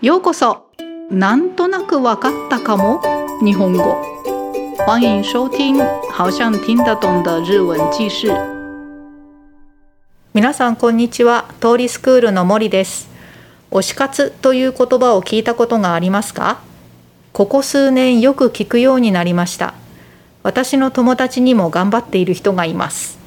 ようこそ。なんとなくわかったかも。日本語。欢迎收听好像听得懂的日文記事。皆さんこんにちは。通りスクールの森です。推し活という言葉を聞いたことがありますか？ここ数年よく聞くようになりました。私の友達にも頑張っている人がいます。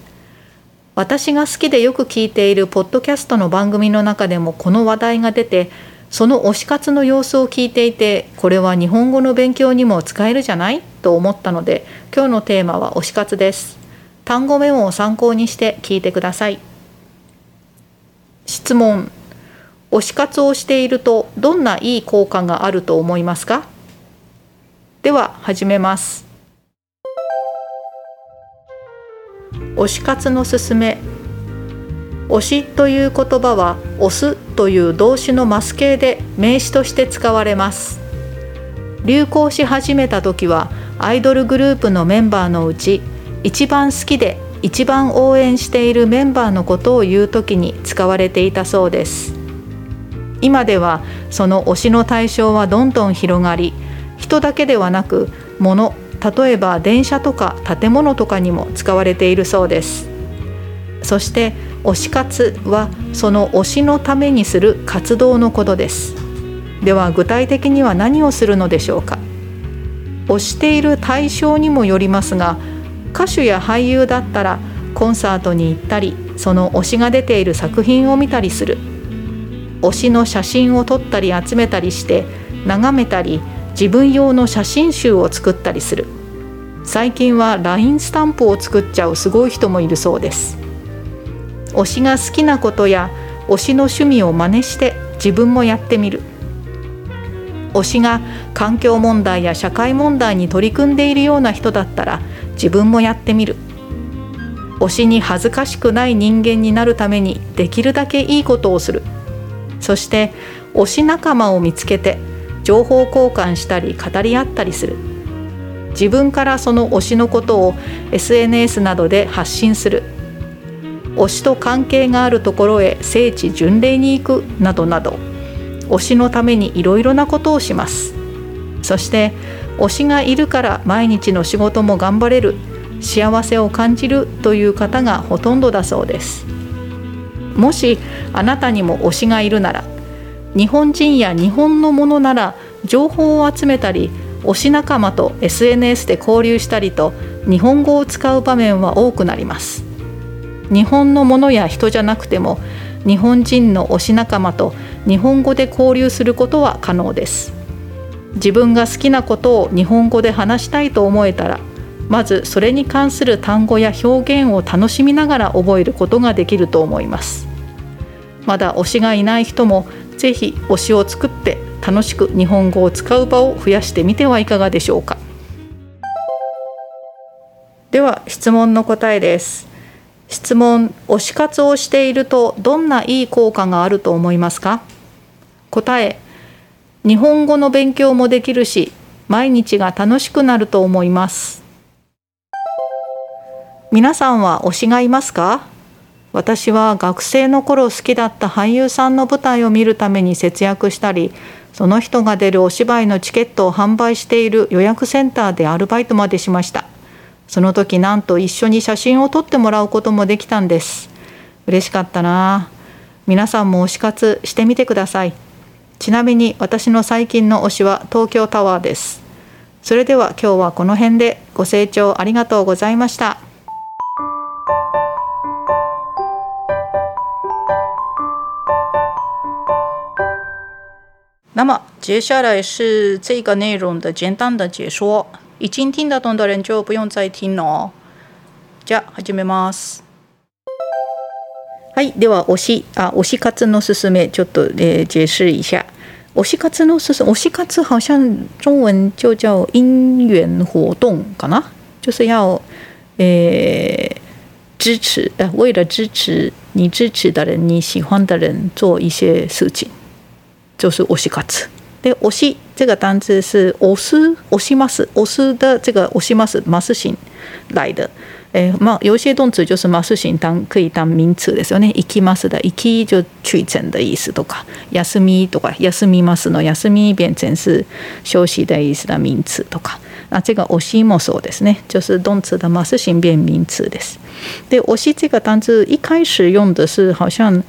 私が好きでよく聞いているポッドキャストの番組の中でもこの話題が出てその推し活の様子を聞いていてこれは日本語の勉強にも使えるじゃない？と思ったので今日のテーマは推し活です。単語メモを参考にして聞いてください。質問。推し活をしているとどんないい効果があると思いますか？では始めます。推し活のすすめ。推しという言葉は推すという動詞のマス形で名詞として使われます。流行し始めた時はアイドルグループのメンバーのうち一番好きで一番応援しているメンバーのことを言う時に使われていたそうです。今ではその推しの対象はどんどん広がり人だけではなく物例えば電車とか建物とかにも使われているそうです。そして推し活はその推しのためにする活動のことです。では具体的には何をするのでしょうか。推している対象にもよりますが歌手や俳優だったらコンサートに行ったりその推しが出ている作品を見たりする。推しの写真を撮ったり集めたりして眺めたり自分用の写真集を作ったりする。最近は LINE スタンプを作っちゃうすごい人もいるそうです。推しが好きなことや推しの趣味を真似して自分もやってみる。推しが環境問題や社会問題に取り組んでいるような人だったら自分もやってみる。推しに恥ずかしくない人間になるためにできるだけいいことをする。そして推し仲間を見つけて情報交換したり語り合ったりする。自分からその推しのことを SNS などで発信する。推しと関係があるところへ聖地巡礼に行くなどなど推しのためにいろいろなことをします。そして推しがいるから毎日の仕事も頑張れる幸せを感じるという方がほとんどだそうです。もしあなたにも推しがいるなら日本人や日本のものなら情報を集めたり推し仲間と SNS で交流したりと日本語を使う場面は多くなります。日本のものや人じゃなくても日本人の推し仲間と日本語で交流することは可能です。自分が好きなことを日本語で話したいと思えたらまずそれに関する単語や表現を楽しみながら覚えることができると思います。まだ推しがいない人もぜひ推しを作って楽しく日本語を使う場を増やしてみてはいかがでしょうか。では質問の答えです。質問推し活をしているとどんないい効果があると思いますか？答え日本語の勉強もできるし毎日が楽しくなると思います。皆さんは推しがいますか？私は学生の頃好きだった俳優さんの舞台を見るために節約したりその人が出るお芝居のチケットを販売している予約センターでアルバイトまでしました。その時なんと一緒に写真を撮ってもらうこともできたんです。嬉しかったな。皆さんも推し活してみてください。ちなみに私の最近の推しは東京タワーです。それでは今日はこの辺でご清聴ありがとうございました。那么接下来是这个内容的简单的解说。已经听得懂的人就不用再听了哦。じゃあ始めます。はい、では推しあ推し活のすすめちょっと、えー、解释一下。推し活のすす推し活好像中文就叫因缘活动かな，就是要呃支持呃为了支持你支持的人、你喜欢的人做一些事情，就是推し活。で推し这个单字是押す押します押す的这个押しますます形来的。诶，まあ有些动词就是ます形当可以当名词ですよね。行きます的行き就去程的意思とか、休みとか休みますの休み变成是休息的意思的名词とか。那这个押しもそうですね，就是动词的ます形变名词です。で、押し这个单字一开始用的是好像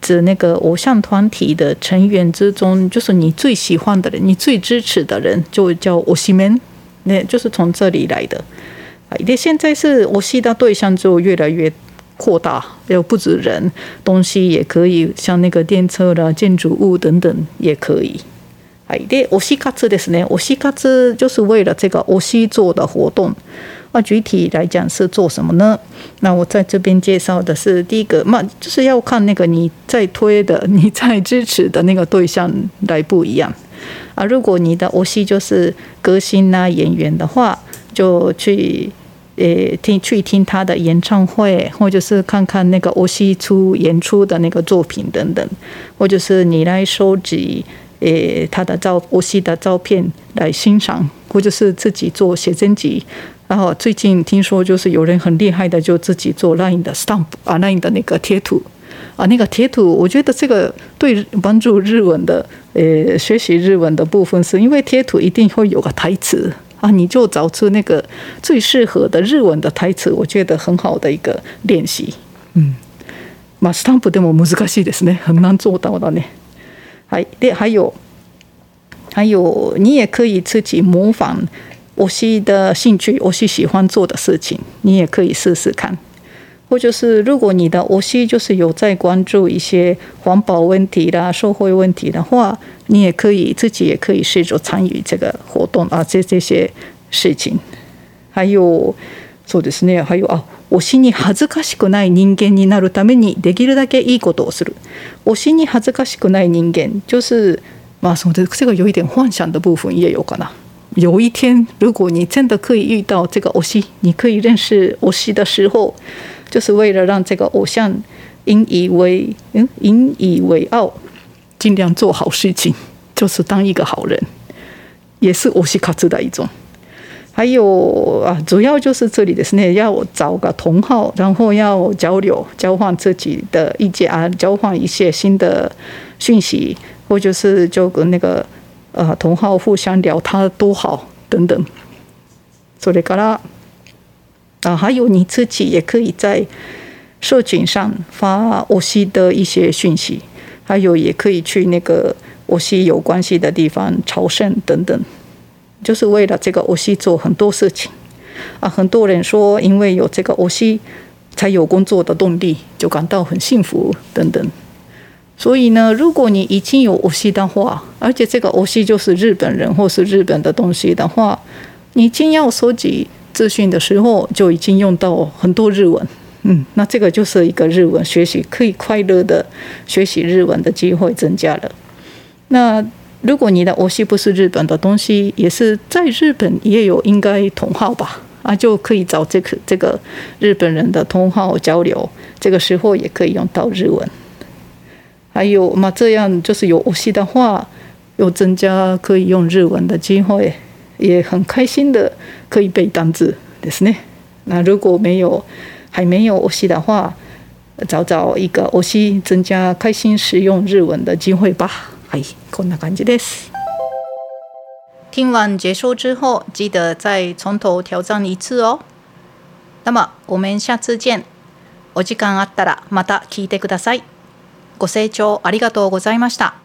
指那个偶像团体的成员之中，就是你最喜欢的人，你最支持的人，就叫押し面，那就是从这里来的。那现在是我吸的对象就越来越扩大，又不止人，东西也可以，像那个电车啦、建筑物等等也可以。哎，で推し活ですね。推し活就是为了这个推し做的活动。 那具体来讲是做什么呢？那我在这边介绍的是第一个，嘛就是要看那个你在推的、你在支持的那个对象来不一样啊。如果你的推し就是歌星啊、演员的话，就去。诶，听去听他的演唱会，或者是看看那个欧西出演出的那个作品等等，或者是你来收集诶他的照欧西的照片来欣赏，或者是自己做写真集。然后最近听说就是有人很厉害的，就自己做 Line 的 stamp 啊，Line 的那个贴图啊，那个贴图，我觉得这个对帮助日文的诶学习日文的部分，是因为贴图一定会有个台词。啊，你就找出那个最适合的日文的台词，我觉得很好的一个练习。嗯，まあスタンプでも難しいですね，很难做到的呢。はい、で还有还有，你也可以自己模仿 我西的兴趣，我西喜欢做的事情，你也可以试试看。或者是如果你的我西就是有在关注一些环保问题啦、社会问题的话，你也可以自己也可以试着参与这个活动啊，这这些事情。还有そうですね。还有啊，推しに恥ずかしくない人間になるためにできるだけいいことをする。推しに恥ずかしくない人間，就是まあそうです。这个有一点幻想的部分也有かな。 有一天，如果你真的可以遇到这个推し，你可以认识推し的时候。就是为了让这个偶像引以为嗯引以为傲，尽量做好事情，就是当一个好人，也是我西卡兹的一种。还有啊，主要就是这里的是呢，要找个同好，然后要交流、交换自己的意见啊，交换一些新的讯息，或者是就跟那个呃同好互相聊他多好等等。それから。啊，还有你自己也可以在社群上发我西的一些讯息，还有也可以去那个我西有关系的地方朝圣等等，就是为了这个我西做很多事情。啊，很多人说，因为有这个我西，才有工作的动力，就感到很幸福等等。 所以呢，如果你已经有我西的话，而且这个我西就是日本人或是日本的东西的话，你经要收集。资讯的时候就已经用到很多日文，嗯，那这个就是一个日文学习可以快乐的学习日文的机会增加了。那如果你的我西不是日本的东西，也是在日本也有应该同号吧？啊，就可以找这个这个日本人的同号交流，这个时候也可以用到日文。还有嘛，这样就是有我西的话，又增加可以用日文的机会。也很开心的可以背单字ですね。那如果没有还没有欧西的话，找找一个欧西，增加开心使用日文的机会吧。はい、こんな感じです。听完结束之后，记得再从头挑战一次哦。那么我们下次见。お時間あったらまた聞いてください。 ご清聴ありがとうございました。